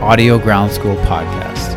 Audio Ground School podcast.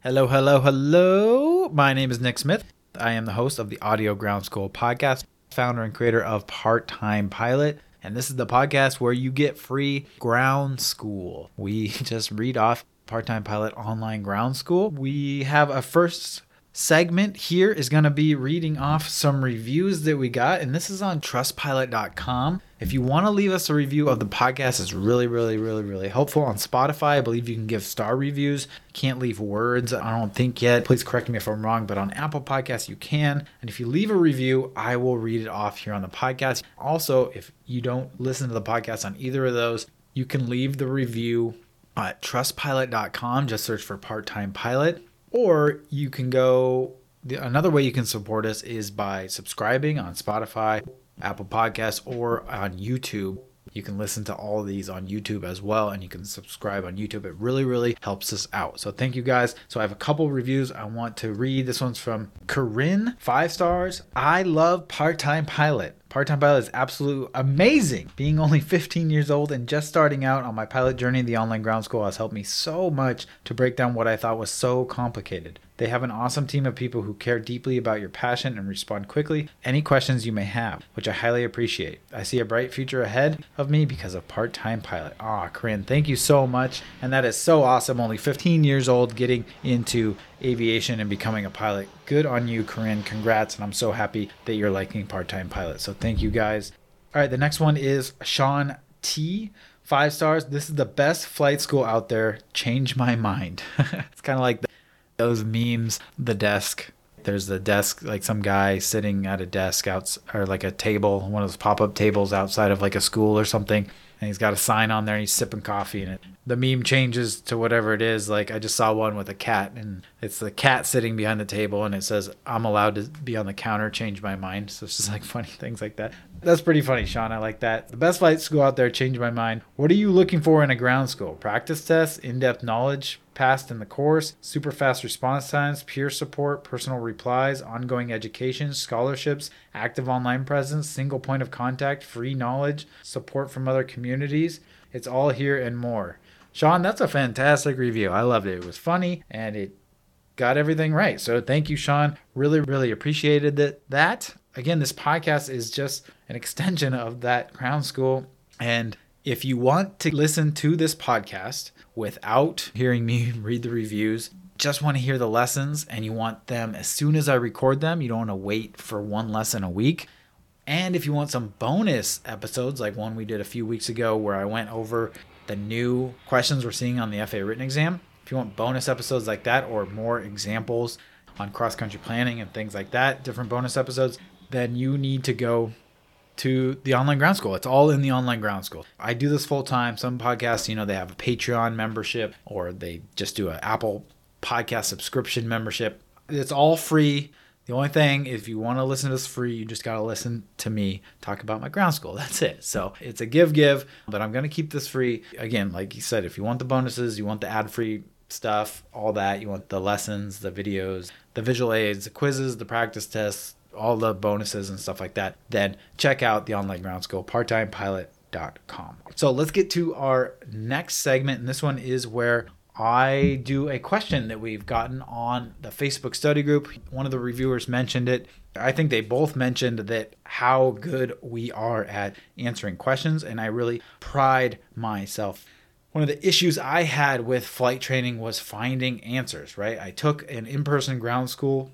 Hello, hello, hello. My name is Nick Smith. I am the host of the Audio Ground School podcast, founder and creator of Part Time Pilot. And this is the podcast where you get free ground school. We just read off Part Time Pilot Online Ground School. We have a first segment here is going to be reading off some reviews that we got and this is on trustpilot.com if you want to leave us a review of the podcast it's really really really really helpful. On spotify i believe you can give star reviews. Can't leave words i don't think yet. Please correct me if i'm wrong but on apple podcasts you can. And if you leave a review i will read it off here on the podcast. Also if you don't listen to the podcast on either of those you can leave the review at trustpilot.com just search for part-time pilot or you can go, the, another way you can support us is by subscribing on Spotify, Apple Podcasts, or on YouTube. You can listen to all these on YouTube as well, and you can subscribe on YouTube. It really, really helps us out. So thank you guys. So I have a couple reviews I want to read. This one's from Corinne, five stars. I love Part Time Pilot. Part time pilot is absolutely amazing. Being only 15 years old and just starting out on my pilot journey, the online ground school has helped me so much to break down what I thought was so complicated. They have an awesome team of people who care deeply about your passion and respond quickly any questions you may have, which I highly appreciate. I see a bright future ahead of me because of part time pilot. Ah, Corinne, thank you so much. And that is so awesome. Only 15 years old, getting into aviation and becoming a pilot. Good on you, Corinne. Congrats. And I'm so happy that you're liking part time pilot. So thank you guys. All right, the next one is Sean T. Five stars. This is the best flight school out there. Change my mind. it's kind of like those memes, the desk. There's the desk, like some guy sitting at a desk out, or like a table, one of those pop up tables outside of like a school or something and he's got a sign on there and he's sipping coffee and it. The meme changes to whatever it is like i just saw one with a cat and it's the cat sitting behind the table and it says i'm allowed to be on the counter change my mind. So it's just like funny things like that. That's pretty funny sean. I like that. The best flight school out there change my mind. What are you looking for in a ground school? Practice tests in-depth knowledge passed in the course, super fast response times, peer support, personal replies, ongoing education, scholarships, active online presence, single point of contact, free knowledge, support from other communities. It's all here and more. Sean, that's a fantastic review. I loved it. It was funny and it got everything right. So thank you, Sean. Really, really appreciated that. That again, this podcast is just an extension of that ground school. And if you want to listen to this podcast, without hearing me read the reviews. Just want to hear the lessons and you want them as soon as I record them. You don't want to wait for one lesson a week. And if you want some bonus episodes, like one we did a few weeks ago where I went over the new questions we're seeing on the FA written exam, if you want bonus episodes like that or more examples on cross country planning and things like that, different bonus episodes, then you need to go to the online ground school. It's all in the online ground school. I do this full time. Some podcasts, you know, they have a Patreon membership or they just do an Apple podcast subscription membership. It's all free. The only thing, if you want to listen to this free, you just got to listen to me talk about my ground school. That's it. So it's a give give, but I'm going to keep this free. Again, like you said, if you want the bonuses, you want the ad free stuff, all that, you want the lessons, the videos, the visual aids, the quizzes, the practice tests, all the bonuses and stuff like that, then check out the online ground school, parttimepilot.com. So let's get to our next segment. And this one is where I do a question that we've gotten on the Facebook study group. One of the reviewers mentioned it. I think they both mentioned that how good we are at answering questions, and I really pride myself. One of the issues I had with flight training was finding answers, right? I took an in person ground school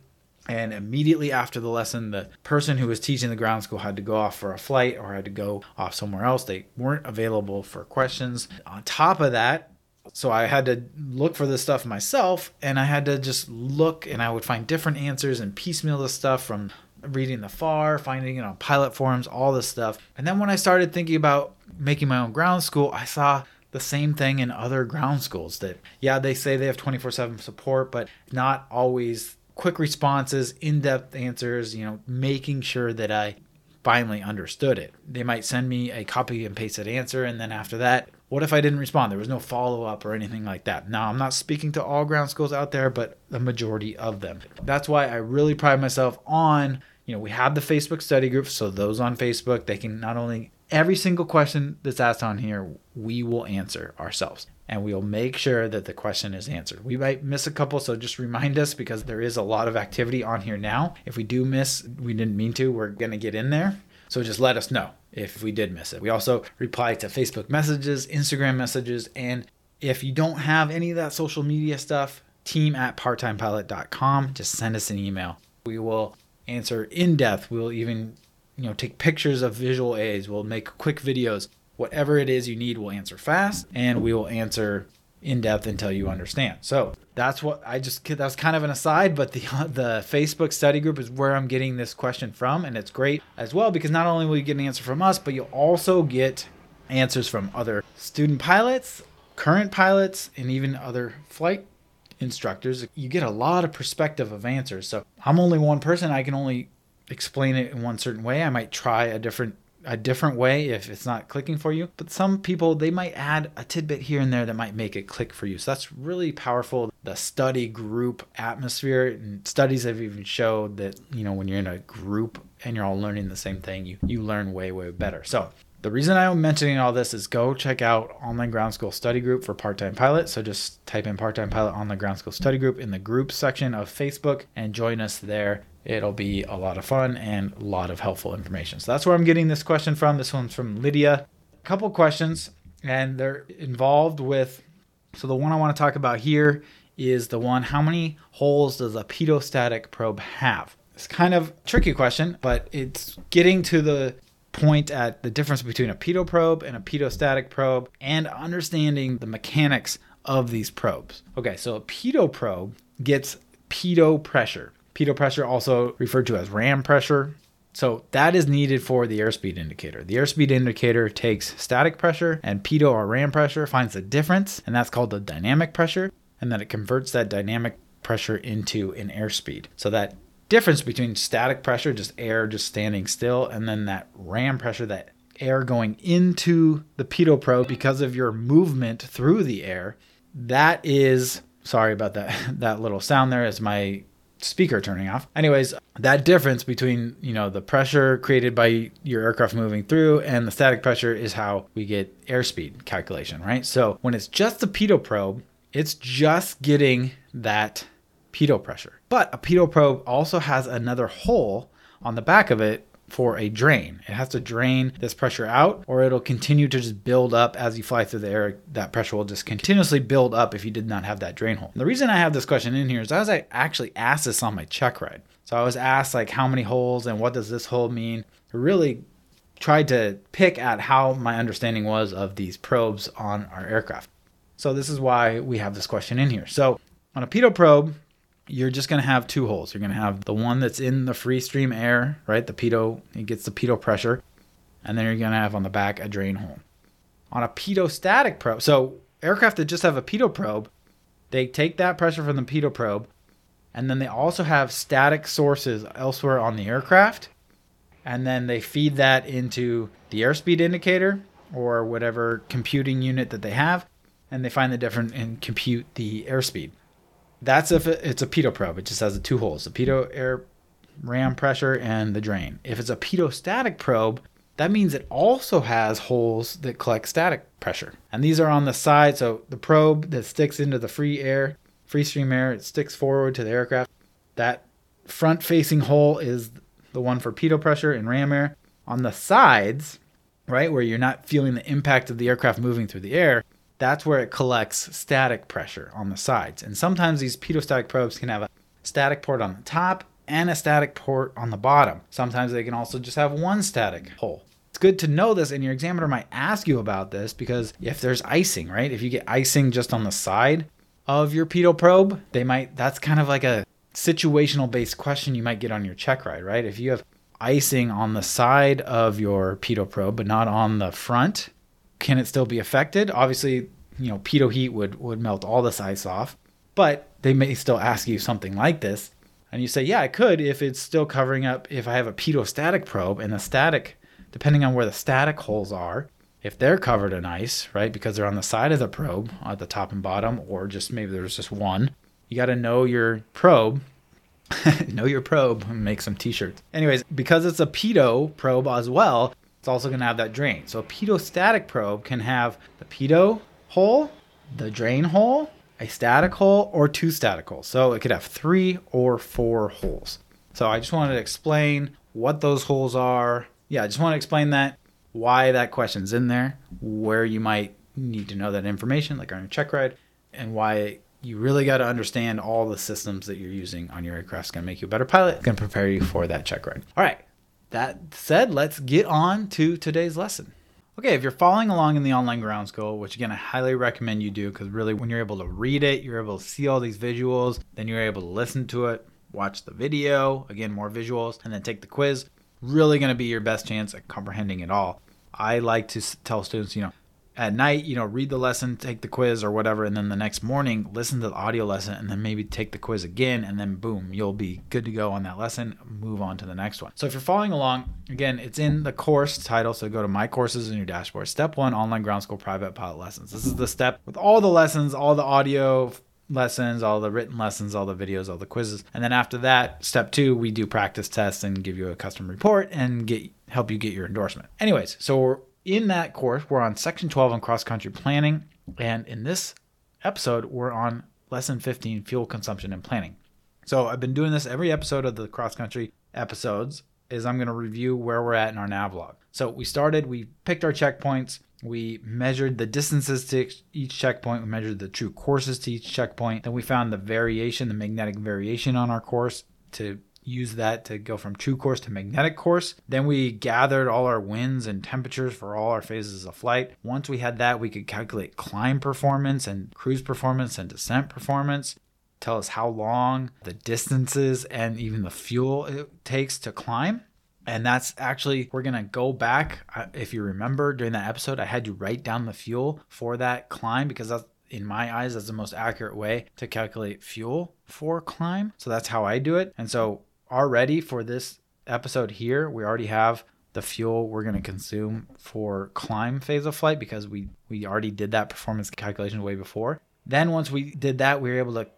and immediately after the lesson, the person who was teaching the ground school had to go off for a flight or had to go off somewhere else. They weren't available for questions. On top of that, so I had to look for this stuff myself and I had to just look and I would find different answers and piecemeal the stuff from reading the FAR, finding it on pilot forums, all this stuff. And then when I started thinking about making my own ground school, I saw the same thing in other ground schools that yeah, they say they have 24/7 support, but not always quick responses, in-depth answers, you know, making sure that I finally understood it. They might send me a copy and pasted answer and then after that, what if I didn't respond? There was no follow up or anything like that. Now, I'm not speaking to all ground schools out there, but the majority of them. That's why I really pride myself on, you know, we have the Facebook study group. So, those on Facebook, they can not only every single question that's asked on here, we will answer ourselves and we'll make sure that the question is answered. We might miss a couple, so just remind us because there is a lot of activity on here now. If we do miss, we didn't mean to, we're going to get in there. So just let us know if we did miss it. We also reply to Facebook messages, Instagram messages, and if you don't have any of that social media stuff, team at parttimepilot.com, just send us an email. We will answer in depth. We'll even, you know, take pictures of visual aids. We'll make quick videos whatever it is you need, we'll answer fast and we will answer in depth until you understand. So that's what I just that was kind of an aside, but the the Facebook study group is where I'm getting this question from, and it's great as well because not only will you get an answer from us, but you'll also get answers from other student pilots, current pilots, and even other flight instructors. You get a lot of perspective of answers. So I'm only one person. I can only explain it in one certain way. I might try a different a different way if it's not clicking for you. But some people, they might add a tidbit here and there that might make it click for you. So that's really powerful. The study group atmosphere and studies have even showed that, you know, when you're in a group and you're all learning the same thing, you, you learn way, way better. So the reason I'm mentioning all this is go check out Online Ground School Study Group for Part Time Pilot. So just type in Part Time Pilot Online Ground School Study Group in the group section of Facebook and join us there. It'll be a lot of fun and a lot of helpful information. So that's where I'm getting this question from. This one's from Lydia. A couple questions, and they're involved with. So the one I want to talk about here is the one how many holes does a pitot-static probe have? It's kind of tricky question, but it's getting to the point at the difference between a pitot probe and a pitot-static probe and understanding the mechanics of these probes. Okay, so a pitot probe gets pitot pressure. Pitot pressure, also referred to as ram pressure. So that is needed for the airspeed indicator. The airspeed indicator takes static pressure and pitot or ram pressure, finds the difference, and that's called the dynamic pressure, and then it converts that dynamic pressure into an airspeed. So that difference between static pressure, just air just standing still, and then that ram pressure, that air going into the pitot probe because of your movement through the air, that is sorry about that that little sound there as my speaker turning off. Anyways, that difference between, you know, the pressure created by your aircraft moving through and the static pressure is how we get airspeed calculation, right? So when it's just a pitot probe, it's just getting that pitot pressure. But a pitot probe also has another hole on the back of it for a drain. It has to drain this pressure out, or it'll continue to just build up as you fly through the air. That pressure will just continuously build up if you did not have that drain hole. And the reason I have this question in here is I was actually asked this on my check ride. So I was asked like how many holes and what does this hole mean. I really tried to pick at how my understanding was of these probes on our aircraft. So this is why we have this question in here. So on a pitot probe, you're just going to have two holes. You're going to have the one that's in the free stream air, right? The pitot, it gets the pitot pressure. And then you're going to have on the back a drain hole. On a pitot-static probe, so aircraft that just have a pitot probe, they take that pressure from the pitot probe, and then they also have static sources elsewhere on the aircraft. And then they feed that into the airspeed indicator or whatever computing unit that they have, and they find the difference and compute the airspeed. That's if it's a pitot probe. It just has the two holes, the pitot air ram pressure and the drain. If it's a pitot static probe, that means it also has holes that collect static pressure. And these are on the side. So the probe that sticks into the free air, free stream air, it sticks forward to the aircraft. That front facing hole is the one for pitot pressure and ram air. On the sides, right, where you're not feeling the impact of the aircraft moving through the air, that's where it collects static pressure on the sides. And sometimes these pitot-static probes can have a static port on the top and a static port on the bottom. Sometimes they can also just have one static hole. It's good to know this, and your examiner might ask you about this because if there's icing, right? If you get icing just on the side of your pitot probe, they might, that's kind of like a situational based question you might get on your check ride, right? If you have icing on the side of your pitot probe, but not on the front, can it still be affected? Obviously, you know, pitot heat would, would melt all this ice off, but they may still ask you something like this. And you say, yeah, I could if it's still covering up, if I have a pitot-static probe and the static, depending on where the static holes are, if they're covered in ice, right, because they're on the side of the probe at the top and bottom, or just maybe there's just one, you got to know your probe. know your probe make some t shirts. Anyways, because it's a pitot probe as well, it's also going to have that drain. So a pitot-static probe can have the pitot hole, the drain hole, a static hole, or two static holes. So it could have three or four holes. So I just wanted to explain what those holes are. Yeah, I just want to explain that, why that question's in there, where you might need to know that information, like on your check ride, and why you really got to understand all the systems that you're using on your aircraft. It's going to make you a better pilot. It's going to prepare you for that check ride. All right. That said, let's get on to today's lesson. Okay, if you're following along in the online ground school, which again I highly recommend you do because really when you're able to read it, you're able to see all these visuals, then you're able to listen to it, watch the video, again more visuals, and then take the quiz. Really going to be your best chance at comprehending it all. I like to tell students, you know, at night, you know, read the lesson, take the quiz or whatever, and then the next morning, listen to the audio lesson, and then maybe take the quiz again, and then boom, you'll be good to go on that lesson. Move on to the next one. So if you're following along, again, it's in the course title. So go to My Courses in your dashboard. Step one Online Ground School Private Pilot Lessons. This is the step with all the lessons, all the audio lessons, all the written lessons, all the videos, all the quizzes. And then after that, step two, we do practice tests and give you a custom report and get help you get your endorsement. Anyways, so in that course, we're on section 12 on cross country planning. And in this episode, we're on lesson 15 fuel consumption and planning. So I've been doing this every episode of the cross country episodes is I'm going to review where we're at in our navlog. So we started, we picked our checkpoints, we measured the distances to each checkpoint, we measured the true courses to each checkpoint, then we found the variation, the magnetic variation on our course to use that to go from true course to magnetic course. Then we gathered all our winds and temperatures for all our phases of flight. Once we had that, we could calculate climb performance and cruise performance and descent performance. Tell us how long, the distances, and even the fuel it takes to climb. And that's actually, we're to go back. Uh, if you remember during that episode, I had you write down the fuel for that climb because that's in my eyes, that's the most accurate way to calculate fuel for climb. So that's how I do it. And so already for this episode here, we already have the fuel we're going to consume for climb phase of flight because we we already did that performance calculation way before. Then once we did that, we were able to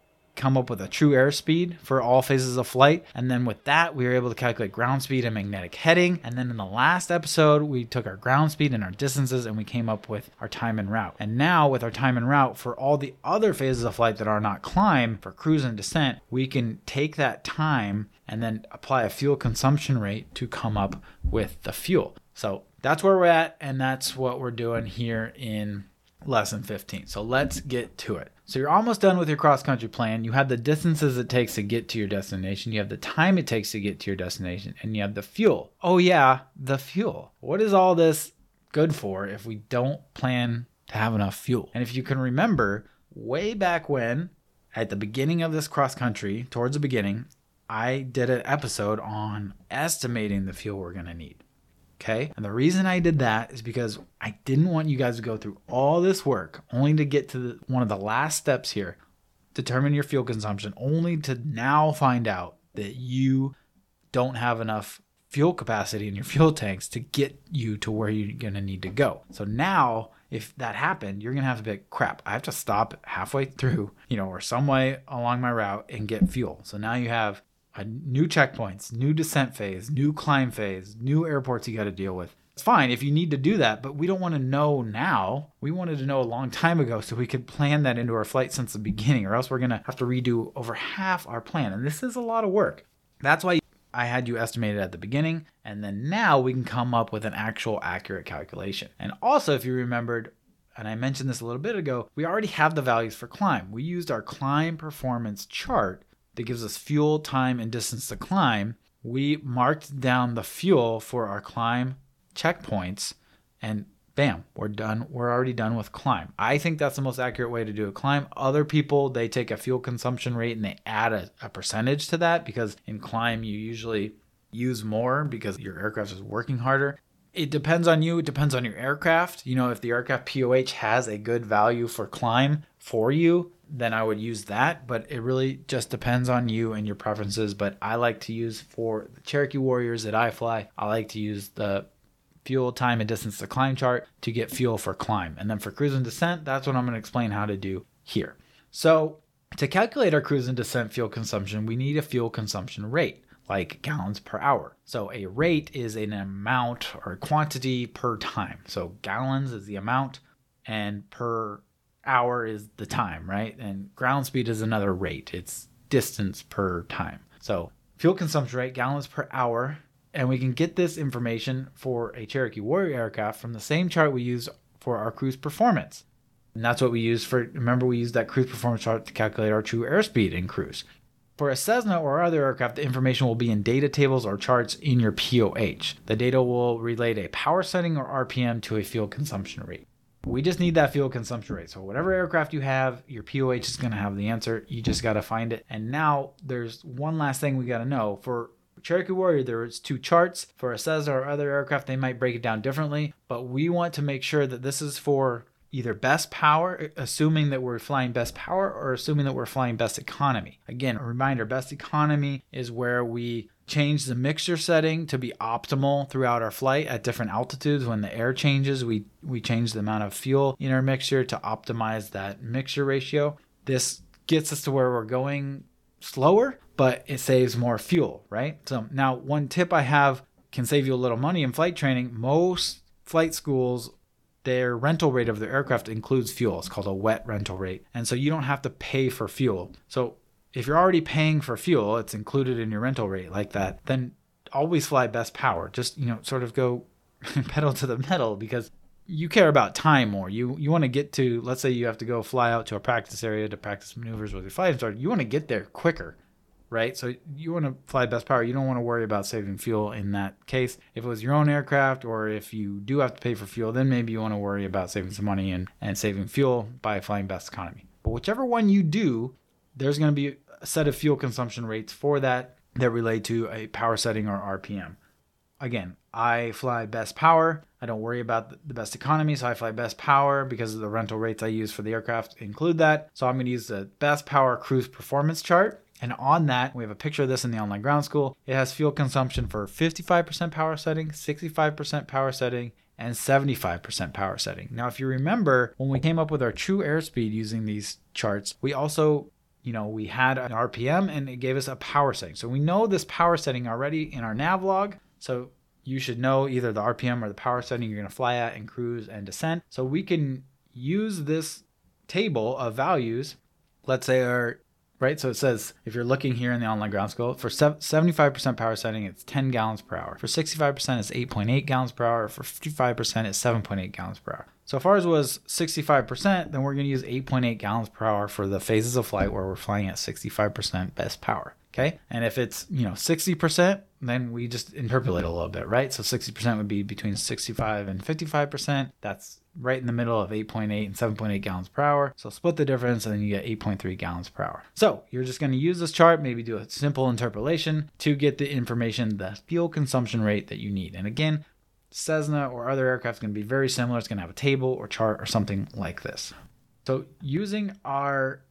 come up with a true airspeed for all phases of flight. And then with that, we were able to calculate ground speed and magnetic heading. And then in the last episode, we took our ground speed and our distances and we came up with our time and route. And now with our time and route for all the other phases of flight that are not climb for cruise and descent, we can take that time and then apply a fuel consumption rate to come up with the fuel. So that's where we're at, and that's what we're doing here in lesson 15. So let's get to it. So you're almost done with your cross country plan. You have the distances it takes to get to your destination. You have the time it takes to get to your destination, and you have the fuel. Oh, yeah, the fuel. What is all this good for if we don't plan to have enough fuel? And if you can remember, way back when, at the beginning of this cross country, towards the beginning, I did an episode on estimating the fuel we're going to need. Okay. And the reason I did that is because I didn't want you guys to go through all this work only to get to the, one of the last steps here determine your fuel consumption, only to now find out that you don't have enough fuel capacity in your fuel tanks to get you to where you're going to need to go. So now, if that happened, you're going to have to be like, crap, I have to stop halfway through, you know, or some way along my route and get fuel. So now you have new checkpoints, new descent phase, new climb phase, new airports you got to deal with. It's fine if you need to do that, but we don't want to know now. We wanted to know a long time ago so we could plan that into our flight since the beginning, or else we're going to have to redo over half our plan. And this is a lot of work. That's why I had you estimated at the beginning, and then now we can come up with an actual accurate calculation. And also, if you remembered, and I mentioned this a little bit ago, we already have the values for climb. We used our climb performance chart that gives us fuel, time, and distance to climb. We marked down the fuel for our climb checkpoints, and bam, we're done. We're already done with climb. I think that's the most accurate way to do a climb. Other people, they take a fuel consumption rate and they add a, a percentage to that because in climb, you usually use more because your aircraft is working harder. It depends on you. It depends on your aircraft. You know, if the aircraft POH has a good value for climb for you, then I would use that. But it really just depends on you and your preferences. But I like to use for the Cherokee Warriors that I fly, I like to use the fuel time and distance to climb chart to get fuel for climb. And then for cruise and descent, that's what I'm going to explain how to do here. So to calculate our cruise and descent fuel consumption, we need a fuel consumption rate like gallons per hour. So a rate is an amount or quantity per time. So gallons is the amount and per hour is the time, right? And ground speed is another rate. It's distance per time. So fuel consumption rate, gallons per hour and we can get this information for a Cherokee Warrior aircraft from the same chart we use for our cruise performance. And that's what we use for, remember, we use that cruise performance chart to calculate our true airspeed in cruise. For a Cessna or other aircraft, the information will be in data tables or charts in your POH. The data will relate a power setting or RPM to a fuel consumption rate. We just need that fuel consumption rate. So, whatever aircraft you have, your POH is going to have the answer. You just got to find it. And now there's one last thing we got to know. For Cherokee Warrior, there's two charts. For a Cessna or other aircraft, they might break it down differently, but we want to make sure that this is for either best power, assuming that we're flying best power, or assuming that we're flying best economy. Again, a reminder best economy is where we change the mixture setting to be optimal throughout our flight at different altitudes. When the air changes, we, we change the amount of fuel in our mixture to optimize that mixture ratio. This gets us to where we're going slower, but it saves more fuel, right? So now one tip I have can save you a little money in flight training. Most flight schools their rental rate of their aircraft includes fuel. It's called a wet rental rate. And so you don't have to pay for fuel. So if you're already paying for fuel, it's included in your rental rate like that, then always fly best power. Just, you know, sort of go pedal to the metal because you care about time more. You you want to get to let's say you have to go fly out to a practice area to practice maneuvers with your flight instructor. You want to get there quicker, right? So you want to fly best power. You don't want to worry about saving fuel in that case. If it was your own aircraft or if you do have to pay for fuel, then maybe you want to worry about saving some money and, and saving fuel by flying best economy. But whichever one you do, there's going to be a set of fuel consumption rates for that that relate to a power setting or RPM. Again, I fly best power. I don't worry about the best economy, so I fly best power because the rental rates I use for the aircraft include that. So I'm going to use the best power cruise performance chart. And on that, we have a picture of this in the online ground school. It has fuel consumption for 55% power setting, 65% power setting, and 75% power setting. Now, if you remember, when we came up with our true airspeed using these charts, we also you know, we had an RPM and it gave us a power setting. So we know this power setting already in our nav log. So you should know either the RPM or the power setting you're going to fly at in cruise and descent. So we can use this table of values, let's say our right? So it says if you're looking here in the online ground school, for 75% power setting, it's 10 gallons per hour. For 65%, it's 8.8 gallons per hour. For 55%, it's 7.8 gallons per hour. So far as was 65%, then we're going to use 8.8 gallons per hour for the phases of flight where we're flying at 65% best power. Okay. And if it's, you know, 60%, then we just interpolate a little bit, right? So 60% would be between 65 and 55%. That's right in the middle of 8.8 and 7.8 gallons per hour. So split the difference and then you get 8.3 gallons per hour. So you're just going to use this chart, maybe do a simple interpolation to get the information, the fuel consumption rate that you need. And again, Cessna or other aircraft is going to be very similar. It's going to have a table or chart or something like this. So using our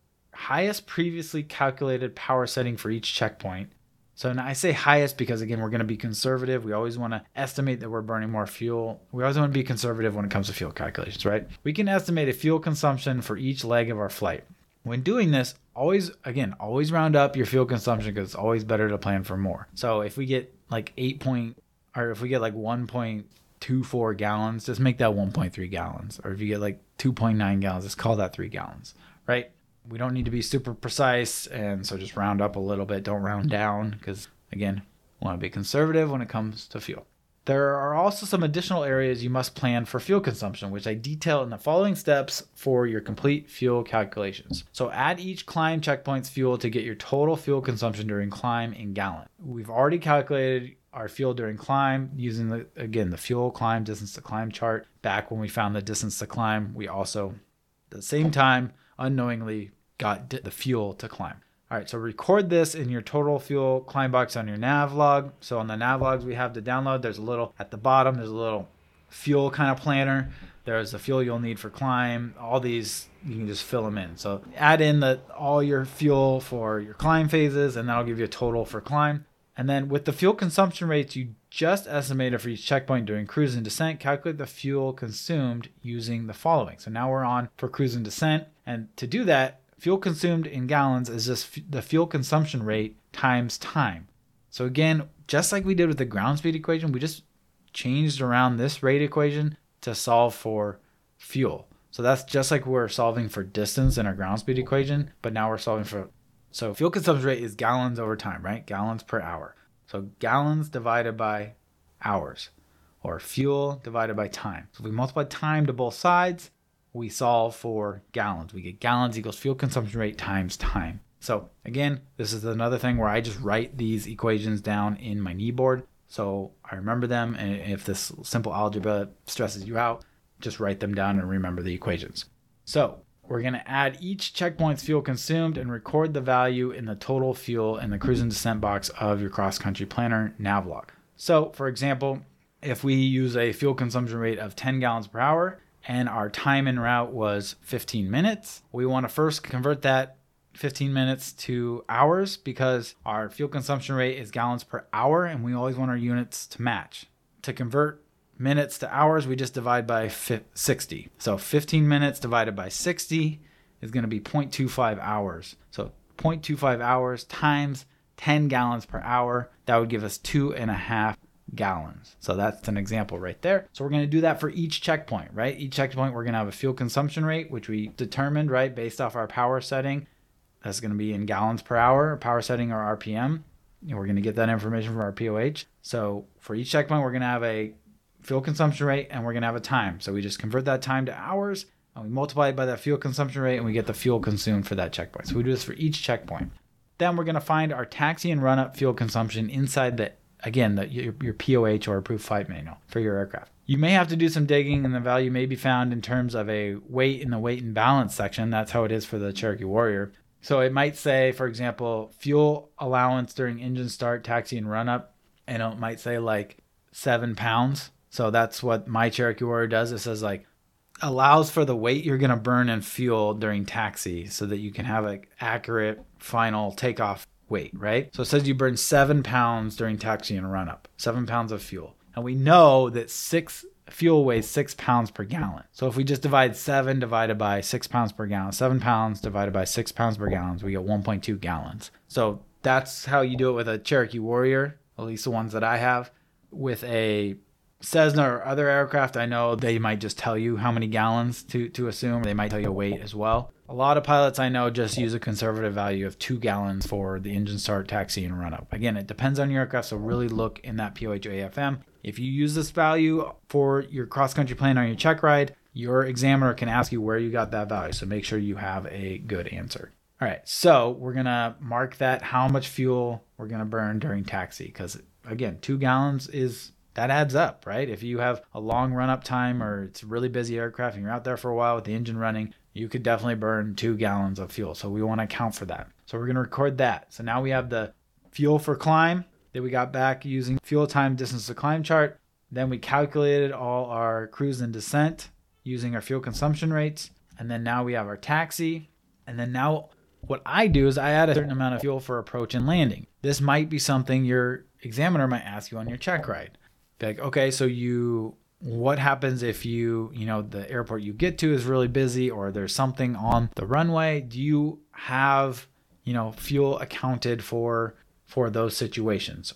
highest previously calculated power setting for each checkpoint. So now I say highest because again we're going to be conservative. We always want to estimate that we're burning more fuel. We always want to be conservative when it comes to fuel calculations, right? We can estimate a fuel consumption for each leg of our flight. When doing this, always again, always round up your fuel consumption because it's always better to plan for more. So if we get like 8 point or if we get like 1.24 gallons, just make that 1.3 gallons. Or if you get like 2.9 gallons, just call that three gallons, right? We don't need to be super precise. And so just round up a little bit. Don't round down because, again, we want to be conservative when it comes to fuel. There are also some additional areas you must plan for fuel consumption, which I detail in the following steps for your complete fuel calculations. So add each climb checkpoint's fuel to get your total fuel consumption during climb in gallon. We've already calculated our fuel during climb using the again the fuel climb distance to climb chart back when we found the distance to climb we also at the same time unknowingly got the fuel to climb. All right so record this in your total fuel climb box on your nav log so on the nav logs we have to download. There's a little at the bottom there's a little fuel kind of planner. There's the fuel you'll need for climb. All these you can just fill them in. So add in the all your fuel for your climb phases and that'll give you a total for climb. And then with the fuel consumption rates you just estimated for each checkpoint during cruise and descent, calculate the fuel consumed using the following. So now we're on for cruise and descent. And to do that, fuel consumed in gallons is just f- the fuel consumption rate times time. So again, just like we did with the ground speed equation, we just changed around this rate equation to solve for fuel. So that's just like we're solving for distance in our ground speed equation, but now we're solving for so fuel consumption rate is gallons over time, right? Gallons per hour. So gallons divided by hours or fuel divided by time. So if we multiply time to both sides, we solve for gallons. We get gallons equals fuel consumption rate times time. So again, this is another thing where I just write these equations down in my kneeboard. So I remember them. And if this simple algebra stresses you out, just write them down and remember the equations. So we're going to add each checkpoint's fuel consumed and record the value in the total fuel in the cruise and descent box of your cross country planner navlog. So, for example, if we use a fuel consumption rate of 10 gallons per hour and our time en route was 15 minutes, we want to first convert that 15 minutes to hours because our fuel consumption rate is gallons per hour and we always want our units to match. To convert minutes to hours, we just divide by 60. So 15 minutes divided by 60 is going to be 0.25 hours. So 0.25 hours times 10 gallons per hour, that would give us two and a half gallons. So that's an example right there. So we're going to do that for each checkpoint, right? Each checkpoint, we're going to have a fuel consumption rate, which we determined, right, based off our power setting. That's going to be in gallons per hour, power setting or RPM. And we're going to get that information from our POH. So for each checkpoint, we're going to have a fuel consumption rate and we're going to have a time. So we just convert that time to hours and we multiply it by that fuel consumption rate and we get the fuel consumed for that checkpoint. So we do this for each checkpoint. Then we're going to find our taxi and run up fuel consumption inside the, again, the, your, your POH or approved flight manual for your aircraft. You may have to do some digging and the value may be found in terms of a weight in the weight and balance section. That's how it is for the Cherokee Warrior. So it might say, for example, fuel allowance during engine start, taxi, and run up. And it might say like seven pounds so that's what my Cherokee Warrior does. It says like allows for the weight you're going to burn in fuel during taxi so that you can have an accurate final takeoff weight, right? So it says you burn seven pounds during taxi and run up, seven pounds of fuel. And we know that six fuel weighs six pounds per gallon. So if we just divide seven divided by six pounds per gallon, seven pounds divided by six pounds per gallon, we get 1.2 gallons. So that's how you do it with a Cherokee Warrior, at least the ones that I have. With a Cessna or other aircraft, I know they might just tell you how many gallons to, to assume. They might tell you weight as well. A lot of pilots I know just use a conservative value of two gallons for the engine start, taxi, and run up. Again, it depends on your aircraft, so really look in that POH AFM. If you use this value for your cross country plane on your check ride, your examiner can ask you where you got that value. So make sure you have a good answer. All right, so we're gonna mark that how much fuel we're gonna burn during taxi because again, two gallons is that adds up, right? If you have a long run up time or it's a really busy aircraft and you're out there for a while with the engine running, you could definitely burn two gallons of fuel. So we want to account for that. So we're going to record that. So now we have the fuel for climb that we got back using fuel time distance to climb chart. Then we calculated all our cruise and descent using our fuel consumption rates. And then now we have our taxi. And then now what I do is I add a certain amount of fuel for approach and landing. This might be something your examiner might ask you on your check ride like, okay, so you what happens if you, you know, the airport you get to is really busy or there's something on the runway? Do you have, you know, fuel accounted for for those situations?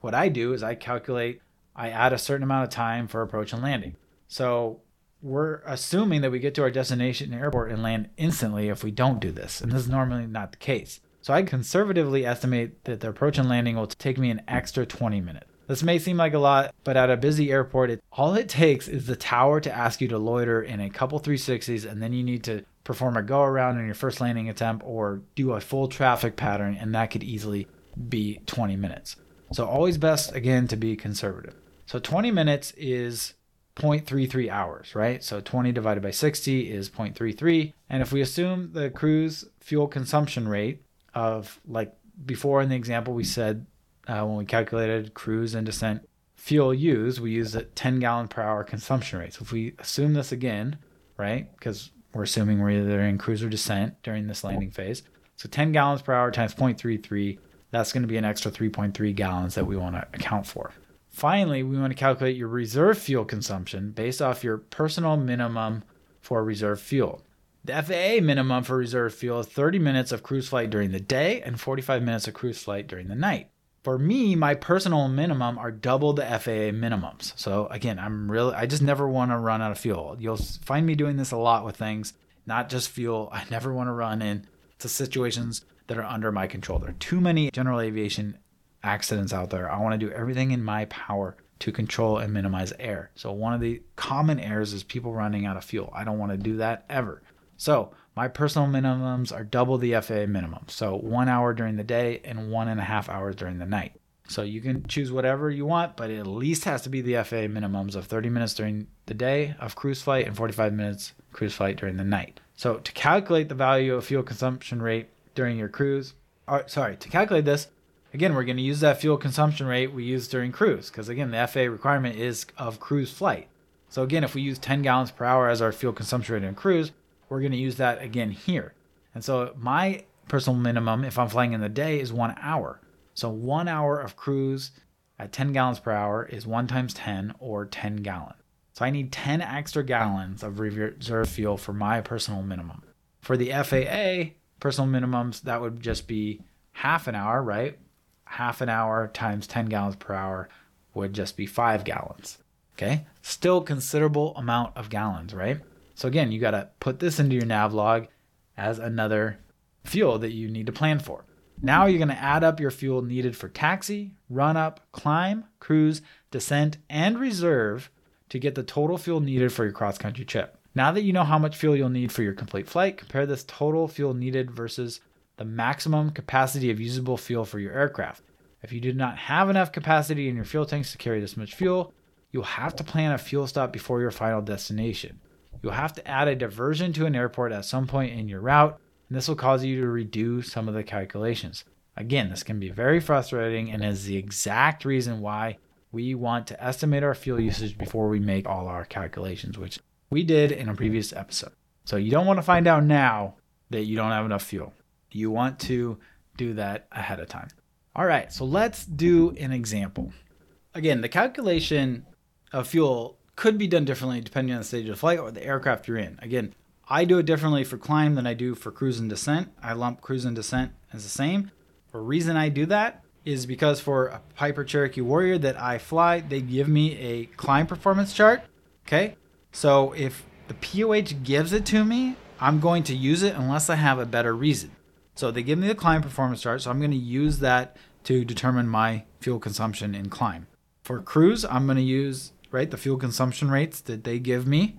What I do is I calculate I add a certain amount of time for approach and landing. So we're assuming that we get to our destination airport and land instantly if we don't do this. And this is normally not the case. So I conservatively estimate that the approach and landing will take me an extra 20 minutes. This may seem like a lot, but at a busy airport, it, all it takes is the tower to ask you to loiter in a couple 360s, and then you need to perform a go around in your first landing attempt or do a full traffic pattern, and that could easily be 20 minutes. So, always best, again, to be conservative. So, 20 minutes is 0.33 hours, right? So 20 divided by 60 is 0.33. And if we assume the cruise fuel consumption rate of like before in the example we said uh, when we calculated cruise and descent fuel used, we used a 10 gallon per hour consumption rate. So if we assume this again, right? Because we're assuming we're either in cruise or descent during this landing phase. So 10 gallons per hour times 0.33, that's going to be an extra 3.3 gallons that we want to account for. Finally, we want to calculate your reserve fuel consumption based off your personal minimum for reserve fuel. The FAA minimum for reserve fuel is 30 minutes of cruise flight during the day and 45 minutes of cruise flight during the night. For me, my personal minimum are double the FAA minimums. So again, I'm really I just never want to run out of fuel. You'll find me doing this a lot with things, not just fuel. I never want to run into situations that are under my control. There are too many general aviation accidents out there. I want to do everything in my power to control and minimize air. So, one of the common errors is people running out of fuel. I don't want to do that ever. So, my personal minimums are double the FAA minimum. So, one hour during the day and one and a half hours during the night. So, you can choose whatever you want, but it at least has to be the FAA minimums of 30 minutes during the day of cruise flight and 45 minutes cruise flight during the night. So, to calculate the value of fuel consumption rate during your cruise, or, sorry, to calculate this, Again, we're going to use that fuel consumption rate we used during cruise because, again, the FAA requirement is of cruise flight. So, again, if we use 10 gallons per hour as our fuel consumption rate in cruise, we're going to use that again here. And so, my personal minimum, if I'm flying in the day, is one hour. So, one hour of cruise at 10 gallons per hour is 1 times 10 or 10 gallons. So, I need 10 extra gallons of reserve fuel for my personal minimum. For the FAA personal minimums, that would just be half an hour, right? half an hour times 10 gallons per hour would just be five gallons. Okay, still considerable amount of gallons, right? So again, you got to put this into your nav log as another fuel that you need to plan for. Now you're going to add up your fuel needed for taxi, run up, climb, cruise, descent, and reserve to get the total fuel needed for your cross country trip. Now that you know how much fuel you'll need for your complete flight, compare this total fuel needed versus the maximum capacity of usable fuel for your aircraft. If you do not have enough capacity in your fuel tanks to carry this much fuel, you'll have to plan a fuel stop before your final destination. You'll have to add a diversion to an airport at some point in your route, and this will cause you to redo some of the calculations. Again, this can be very frustrating and is the exact reason why we want to estimate our fuel usage before we make all our calculations, which we did in a previous episode. So you don't want to find out now that you don't have enough fuel. You want to do that ahead of time. All right, so let's do an example. Again, the calculation of fuel could be done differently depending on the stage of flight or the aircraft you're in. Again, I do it differently for climb than I do for cruise and descent. I lump cruise and descent as the same. The reason I do that is because for a Piper Cherokee Warrior that I fly, they give me a climb performance chart. Okay, so if the POH gives it to me, I'm going to use it unless I have a better reason. So they give me the climb performance chart, so I'm going to use that to determine my fuel consumption in climb. For cruise, I'm going to use right the fuel consumption rates that they give me.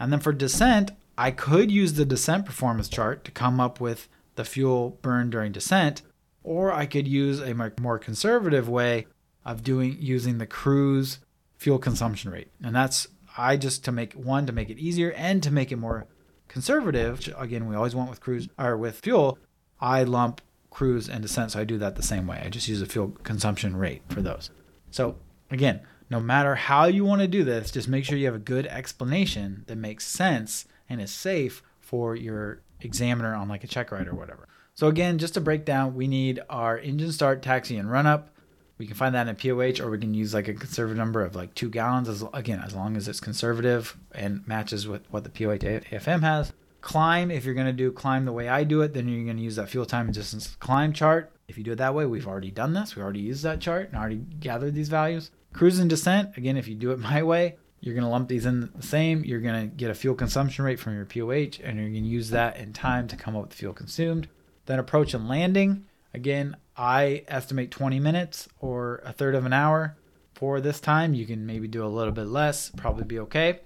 And then for descent, I could use the descent performance chart to come up with the fuel burn during descent, or I could use a more conservative way of doing using the cruise fuel consumption rate. And that's I just to make one to make it easier and to make it more conservative. Again, we always want with cruise or with fuel I lump cruise and descent, so I do that the same way. I just use a fuel consumption rate for those. So again, no matter how you want to do this, just make sure you have a good explanation that makes sense and is safe for your examiner on like a check ride or whatever. So again, just to break down, we need our engine start, taxi, and run up. We can find that in a POH, or we can use like a conservative number of like two gallons. As again, as long as it's conservative and matches with what the POH AFM has. Climb, if you're going to do climb the way I do it, then you're going to use that fuel time and distance climb chart. If you do it that way, we've already done this. We already used that chart and already gathered these values. Cruise and descent, again, if you do it my way, you're going to lump these in the same. You're going to get a fuel consumption rate from your POH, and you're going to use that in time to come up with the fuel consumed. Then approach and landing. Again, I estimate 20 minutes or a third of an hour for this time. You can maybe do a little bit less, probably be okay.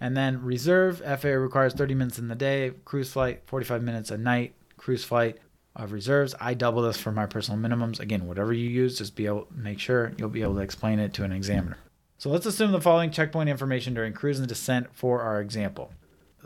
And then reserve, FAA requires 30 minutes in the day, cruise flight, 45 minutes a night, cruise flight of reserves. I double this for my personal minimums. Again, whatever you use, just be able make sure you'll be able to explain it to an examiner. So let's assume the following checkpoint information during cruise and descent for our example.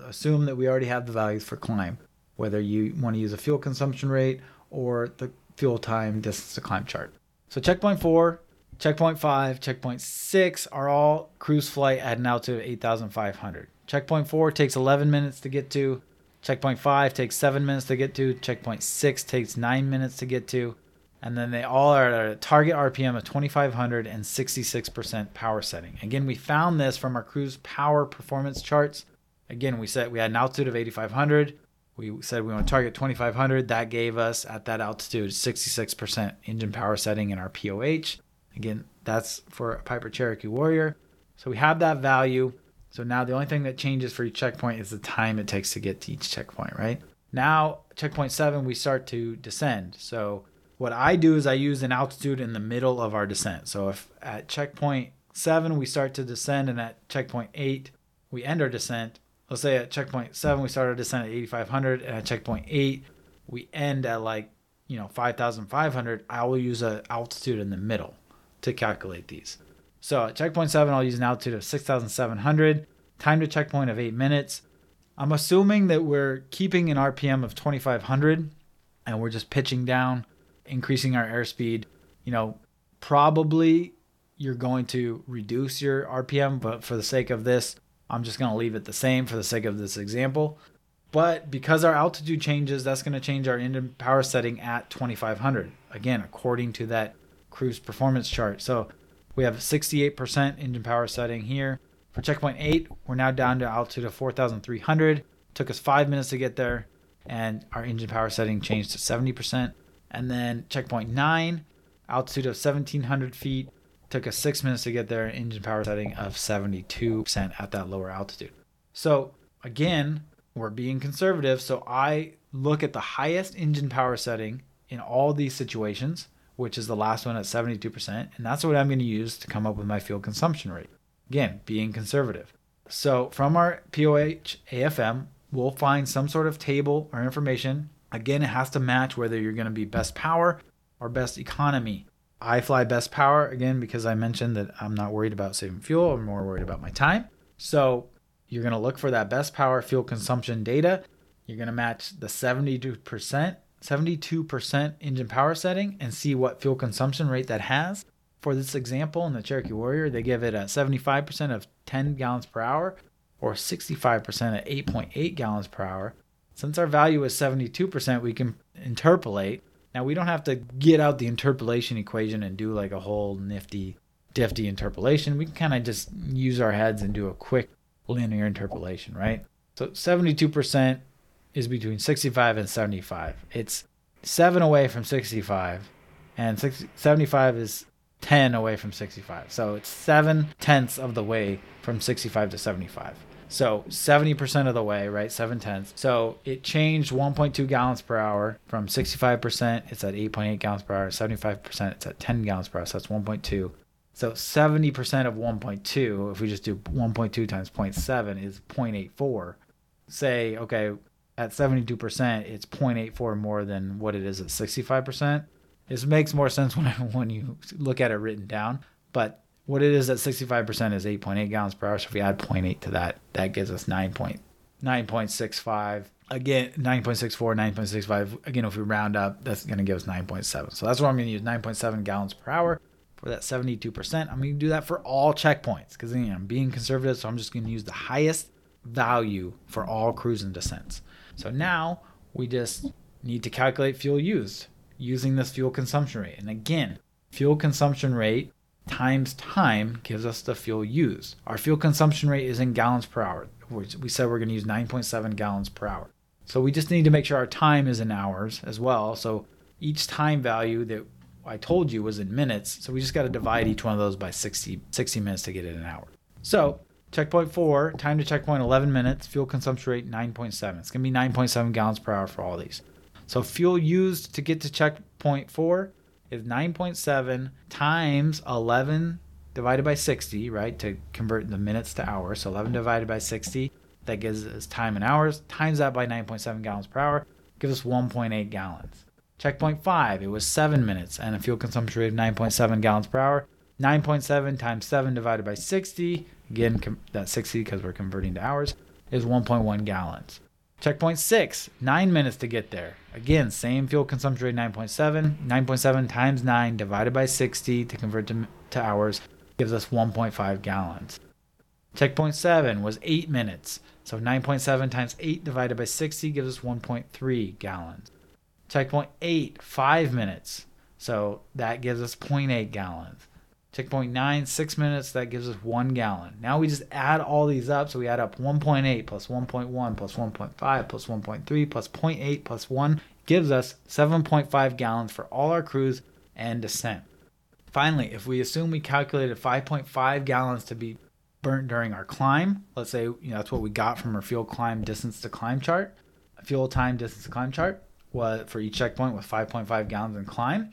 Assume that we already have the values for climb, whether you want to use a fuel consumption rate or the fuel time distance to climb chart. So checkpoint four, checkpoint five, checkpoint six are all cruise flight at an altitude of 8,500. Checkpoint four takes 11 minutes to get to. Checkpoint five takes seven minutes to get to. Checkpoint six takes nine minutes to get to. And then they all are at a target RPM of 2,500 and 66% power setting. Again, we found this from our cruise power performance charts. Again, we said we had an altitude of 8,500. We said we want to target 2,500. That gave us at that altitude 66% engine power setting in our POH. Again, that's for a Piper Cherokee Warrior. So we have that value. So now the only thing that changes for each checkpoint is the time it takes to get to each checkpoint, right? Now, checkpoint seven, we start to descend. So what I do is I use an altitude in the middle of our descent. So if at checkpoint seven we start to descend, and at checkpoint eight we end our descent. Let's say at checkpoint seven we start our descent at 8,500, and at checkpoint eight we end at like you know 5,500. I will use an altitude in the middle to calculate these. So at checkpoint seven, I'll use an altitude of 6,700. Time to checkpoint of eight minutes. I'm assuming that we're keeping an RPM of 2,500, and we're just pitching down increasing our airspeed, you know, probably you're going to reduce your RPM, but for the sake of this, I'm just going to leave it the same for the sake of this example. But because our altitude changes, that's going to change our engine power setting at 2500. Again, according to that cruise performance chart. So we have 68% engine power setting here. For checkpoint 8, we're now down to altitude of 4300. Took us 5 minutes to get there and our engine power setting changed to 70%. And then checkpoint nine, altitude of 1700 feet. Took us six minutes to get there, engine power setting of 72% at that lower altitude. So again, we're being conservative. So I look at the highest engine power setting in all these situations, which is the last one at 72%. And that's what I'm going to use to come up with my fuel consumption rate. Again, being conservative. So from our POH AFM, we'll find some sort of table or information Again, it has to match whether you're going to be best power or best economy. I fly best power again because I mentioned that I'm not worried about saving fuel, I'm more worried about my time. So you're going to look for that best power fuel consumption data. You're going to match the 72%, 72% engine power setting and see what fuel consumption rate that has. For this example, in the Cherokee Warrior, they give it a 75% of 10 gallons per hour or 65% at 8.8 gallons per hour. Since our value is 72%, we can interpolate. Now, we don't have to get out the interpolation equation and do like a whole nifty, difty interpolation. We can kind of just use our heads and do a quick linear interpolation, right? So 72% is between 65 and 75. It's 7 away from 65, and 60, 75 is 10 away from 65. So it's 7 tenths of the way from 65 to 75. So 70% of the way, right? Seven tenths. So it changed 1.2 gallons per hour from 65%. It's at 8.8 gallons per hour. 75%. It's at 10 gallons per hour. So that's 1.2. So 70% of 1.2, if we just do 1.2 times 0.7, is 0.84. Say, okay, at 72%, it's 0.84 more than what it is at 65%. This makes more sense when, when you look at it written down. But what it is at 65% is 8.8 gallons per hour. So if we add 0.8 to that, that gives us 9.9.65. Again, 9.64, 9.65. Again, if we round up, that's going to give us 9.7. So that's what I'm going to use 9.7 gallons per hour for that 72%. I'm going to do that for all checkpoints because you know, I'm being conservative. So I'm just going to use the highest value for all cruise and descents. So now we just need to calculate fuel used using this fuel consumption rate. And again, fuel consumption rate times time gives us the fuel used. Our fuel consumption rate is in gallons per hour. We said we're going to use 9.7 gallons per hour. So we just need to make sure our time is in hours as well. So each time value that I told you was in minutes. So we just got to divide each one of those by 60, 60 minutes to get it an hour. So checkpoint four, time to checkpoint 11 minutes, fuel consumption rate 9.7. It's going to be 9.7 gallons per hour for all these. So fuel used to get to checkpoint four is 9.7 times 11 divided by 60, right? To convert the minutes to hours. So 11 divided by 60, that gives us time in hours, times that by 9.7 gallons per hour, gives us 1.8 gallons. Checkpoint 5, it was 7 minutes and a fuel consumption rate of 9.7 gallons per hour. 9.7 times 7 divided by 60, again, com- that's 60 because we're converting to hours, is 1.1 gallons. Checkpoint 6, 9 minutes to get there. Again, same fuel consumption rate 9.7. 9.7 times 9 divided by 60 to convert to, to hours gives us 1.5 gallons. Checkpoint 7 was 8 minutes. So 9.7 times 8 divided by 60 gives us 1.3 gallons. Checkpoint 8, 5 minutes. So that gives us 0.8 gallons. Checkpoint 9, 6 minutes. That gives us 1 gallon. Now we just add all these up. So we add up 1.8 plus 1.1 plus 1.5 plus 1.3 plus 0.8 plus 1 gives us 7.5 gallons for all our cruise and descent. Finally, if we assume we calculated 5.5 gallons to be burnt during our climb, let's say you know, that's what we got from our fuel climb distance to climb chart, fuel time distance to climb chart for each checkpoint with 5.5 gallons in climb,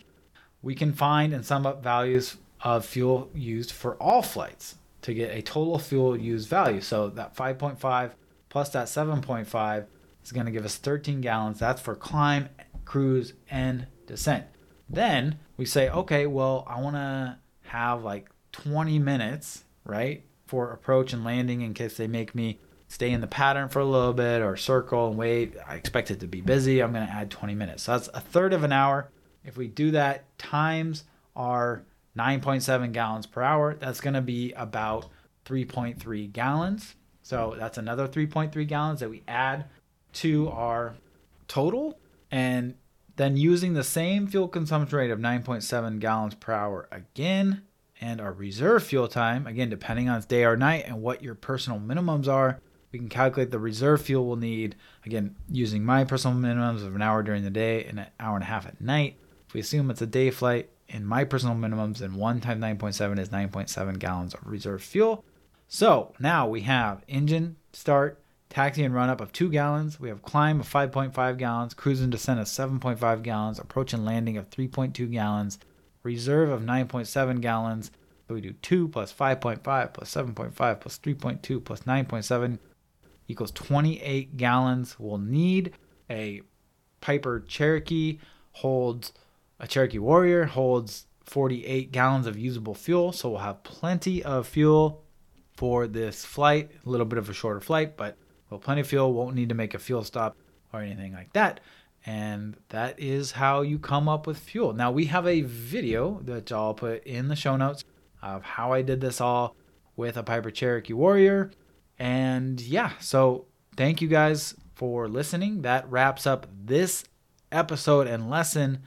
we can find and sum up values of fuel used for all flights to get a total fuel used value. So that 5.5 plus that 7.5 is going to give us 13 gallons. That's for climb, cruise, and descent. Then we say, okay, well, I want to have like 20 minutes, right, for approach and landing in case they make me stay in the pattern for a little bit or circle and wait. I expect it to be busy. I'm going to add 20 minutes. So that's a third of an hour. If we do that times our 9.7 gallons per hour, that's going to be about 3.3 gallons. So that's another 3.3 gallons that we add to our total. And then using the same fuel consumption rate of 9.7 gallons per hour again, and our reserve fuel time, again, depending on day or night and what your personal minimums are, we can calculate the reserve fuel we'll need, again, using my personal minimums of an hour during the day and an hour and a half at night. If we assume it's a day flight, in my personal minimums, and 1 times 9.7 is 9.7 gallons of reserve fuel. So now we have engine start, taxi and run up of 2 gallons. We have climb of 5.5 gallons, cruise and descent of 7.5 gallons, approach and landing of 3.2 gallons, reserve of 9.7 gallons. So we do 2 plus 5.5 plus 7.5 plus 3.2 plus 9.7 equals 28 gallons. We'll need a Piper Cherokee holds a Cherokee Warrior holds 48 gallons of usable fuel, so we'll have plenty of fuel for this flight. A little bit of a shorter flight, but well, plenty of fuel. Won't need to make a fuel stop or anything like that. And that is how you come up with fuel. Now, we have a video that I'll put in the show notes of how I did this all with a Piper Cherokee Warrior. And yeah, so thank you guys for listening. That wraps up this episode and lesson.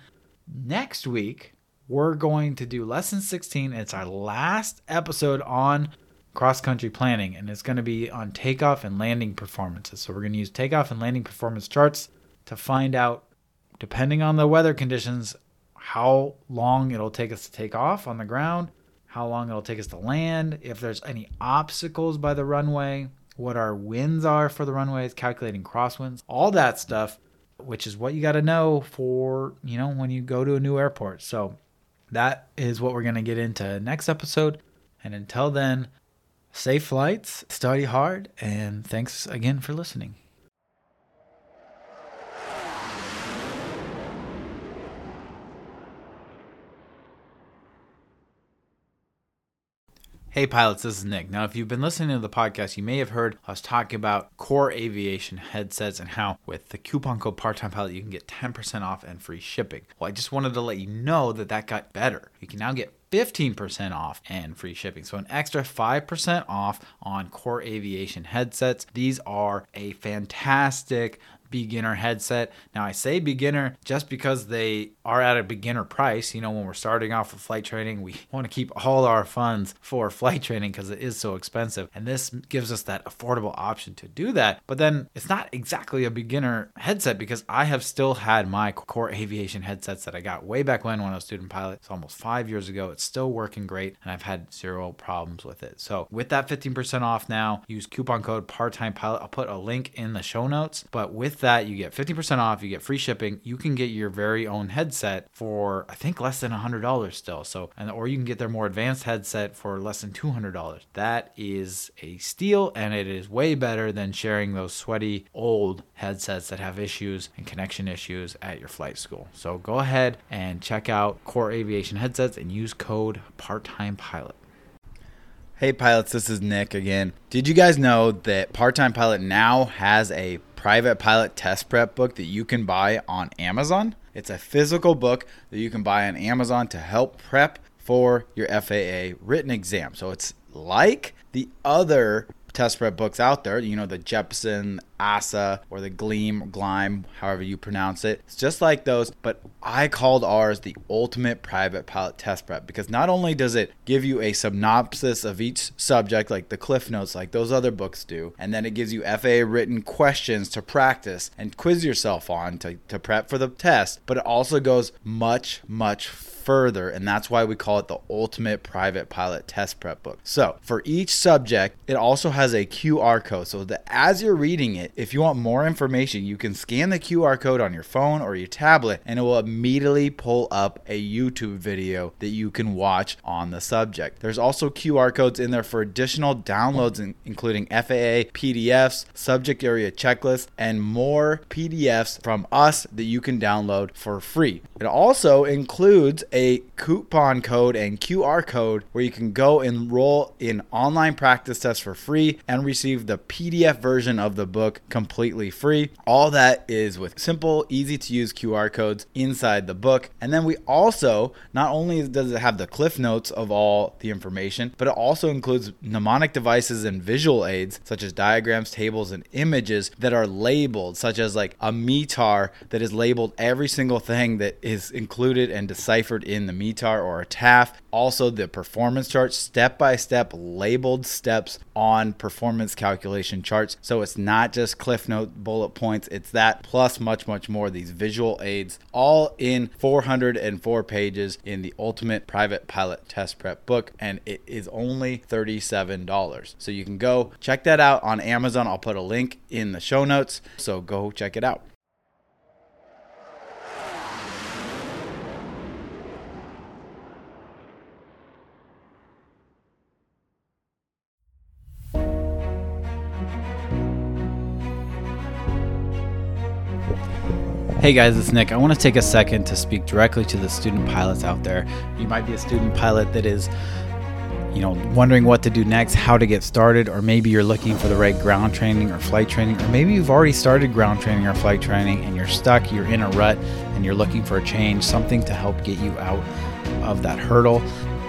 Next week, we're going to do lesson 16. It's our last episode on cross country planning, and it's going to be on takeoff and landing performances. So, we're going to use takeoff and landing performance charts to find out, depending on the weather conditions, how long it'll take us to take off on the ground, how long it'll take us to land, if there's any obstacles by the runway, what our winds are for the runways, calculating crosswinds, all that stuff, which is what you got to know for, you know, when you go to a new airport. So that is what we're going to get into next episode. And until then, safe flights, study hard, and thanks again for listening. Hey pilots, this is Nick. Now, if you've been listening to the podcast, you may have heard us talking about Kore Aviation headsets and how with the coupon code part-time pilot you can get 10% off and free shipping. Well, I just wanted to let you know that that got better. You can now get 15% off and free shipping. So an extra 5% off on Kore Aviation headsets. These are a fantastic beginner headset. Now, I say beginner just because they are at a beginner price. You know, when we're starting off with flight training, we want to keep all our funds for flight training because it is so expensive. And this gives us that affordable option to do that. But then it's not exactly a beginner headset because I have still had my Kore Aviation headsets that I got way back when when I was student pilot. It's almost five years ago. It's still working great and I've had zero problems with it. So with that 15% off now, use coupon code part-time pilot. I'll put a link in the show notes. But with that, you get 50% off, you get free shipping. You can get your very own headset for I think less than $100 still. So and or you can get their more advanced headset for less than $200. That is a steal and it is way better than sharing those sweaty old headsets that have issues and connection issues at your flight school. So go ahead and check out Kore Aviation headsets and use code part-time pilot. Hey pilots, this is Nick again. Did you guys know that Part Time Pilot now has a private pilot test prep book that you can buy on Amazon? It's a physical book that you can buy on Amazon to help prep for your FAA written exam. So it's like the other test prep books out there, you know, the Jeppesen, ASA, or the Gleam, Glime, however you pronounce it. It's just like those, but I called ours the ultimate private pilot test prep because not only does it give you a synopsis of each subject, like the Cliff Notes, like those other books do, and then it gives you FAA written questions to practice and quiz yourself on to, to prep for the test, but it also goes much, much further, and that's why we call it the ultimate private pilot test prep book. So, for each subject, it also has a QR code so that as you're reading it, if you want more information, you can scan the QR code on your phone or your tablet, and it will immediately pull up a YouTube video that you can watch on the subject. There's also QR codes in there for additional downloads, including FAA PDFs, subject area checklists, and more PDFs from us that you can download for free. It also includes a coupon code and QR code where you can go enroll in online practice tests for free and receive the PDF version of the book completely free. All that is with simple, easy to use QR codes inside the book. And then we also, not only does it have the cliff notes of all the information, but it also includes mnemonic devices and visual aids such as diagrams, tables, and images that are labeled, such as like a METAR that is labeled every single thing that is included and deciphered in the METAR or a TAF. Also, the performance charts, step by step labeled steps on performance calculation charts. So it's not just Cliff Note bullet points, it's that plus much, much more. These visual aids, all in 404 pages in the Ultimate Private Pilot Test Prep book, and it is only $37. So you can go check that out on Amazon. I'll put a link in the show notes. So go check it out. Hey guys, it's Nick. I want to take a second to speak directly to the student pilots out there. You might be a student pilot that is, you know, wondering what to do next, how to get started, or maybe you're looking for the right ground training or flight training, or maybe you've already started ground training or flight training and you're stuck, you're in a rut, and you're looking for a change, something to help get you out of that hurdle.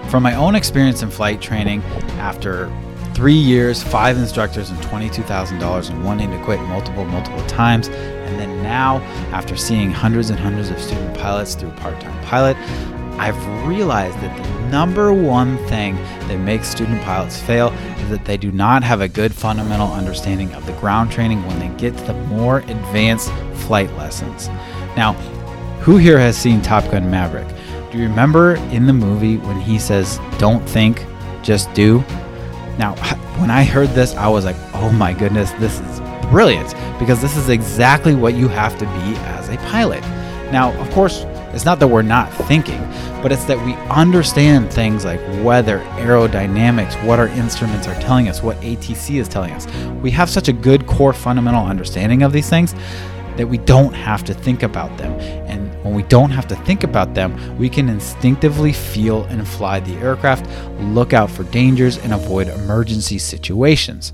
From my own experience in flight training, after three years, five instructors, and $22,000, and wanting to quit multiple, multiple times, and then now, after seeing hundreds and hundreds of student pilots through Part Time Pilot, I've realized that the number one thing that makes student pilots fail is that they do not have a good fundamental understanding of the ground training when they get to the more advanced flight lessons. Now, who here has seen Top Gun Maverick? Do you remember in the movie when he says, Don't think, just do? Now, when I heard this, I was like, oh my goodness, this is brilliant because this is exactly what you have to be as a pilot. Now, of course, it's not that we're not thinking, but it's that we understand things like weather, aerodynamics, what our instruments are telling us, what ATC is telling us. We have such a good core fundamental understanding of these things that we don't have to think about them. And when we don't have to think about them, we can instinctively feel and fly the aircraft, look out for dangers, and avoid emergency situations.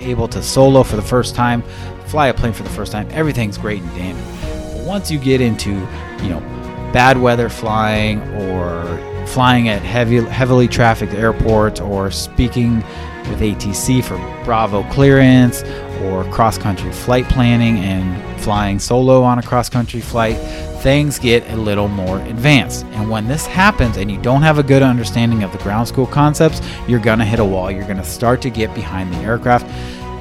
able to solo for the first time, fly a plane for the first time. Everything's great and dandy. But once you get into, you know, bad weather flying or flying at heavy, heavily trafficked airports or speaking with ATC for Bravo clearance or cross country flight planning and flying solo on a cross country flight, things get a little more advanced. And when this happens and you don't have a good understanding of the ground school concepts, you're going to hit a wall. You're going to start to get behind the aircraft.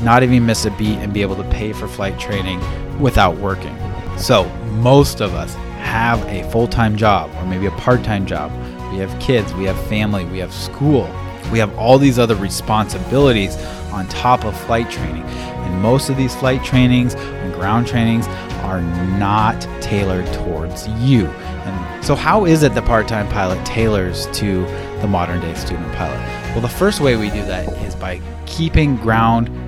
not even miss a beat and be able to pay for flight training without working. So, most of us have a full time job or maybe a part time job. We have kids, we have family, we have school, we have all these other responsibilities on top of flight training. And most of these flight trainings and ground trainings are not tailored towards you. And so, how is it the part time pilot tailors to the modern day student pilot? Well, the first way we do that is by keeping ground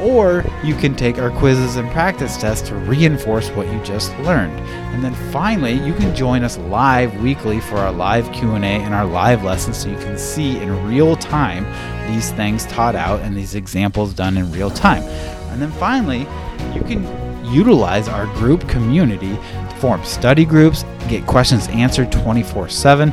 or you can take our quizzes and practice tests to reinforce what you just learned. And then finally, you can join us live weekly for our live Q&A and our live lessons so you can see in real time these things taught out and these examples done in real time. And then finally, you can utilize our group community to form study groups, get questions answered 24 7.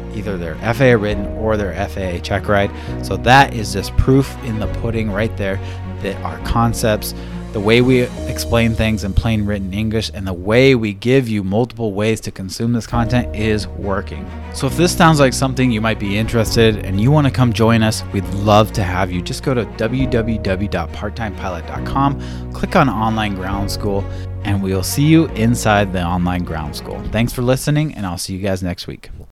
either their FAA written or their FAA check ride. So that is just proof in the pudding right there that our concepts the way we explain things in plain written English and the way we give you multiple ways to consume this content is working. So if this sounds like something you might be interested and you want to come join us, we'd love to have you. Just go to www.parttimepilot.com, click on online ground school, and we'll see you inside the online ground school. Thanks for listening, and I'll see you guys next week.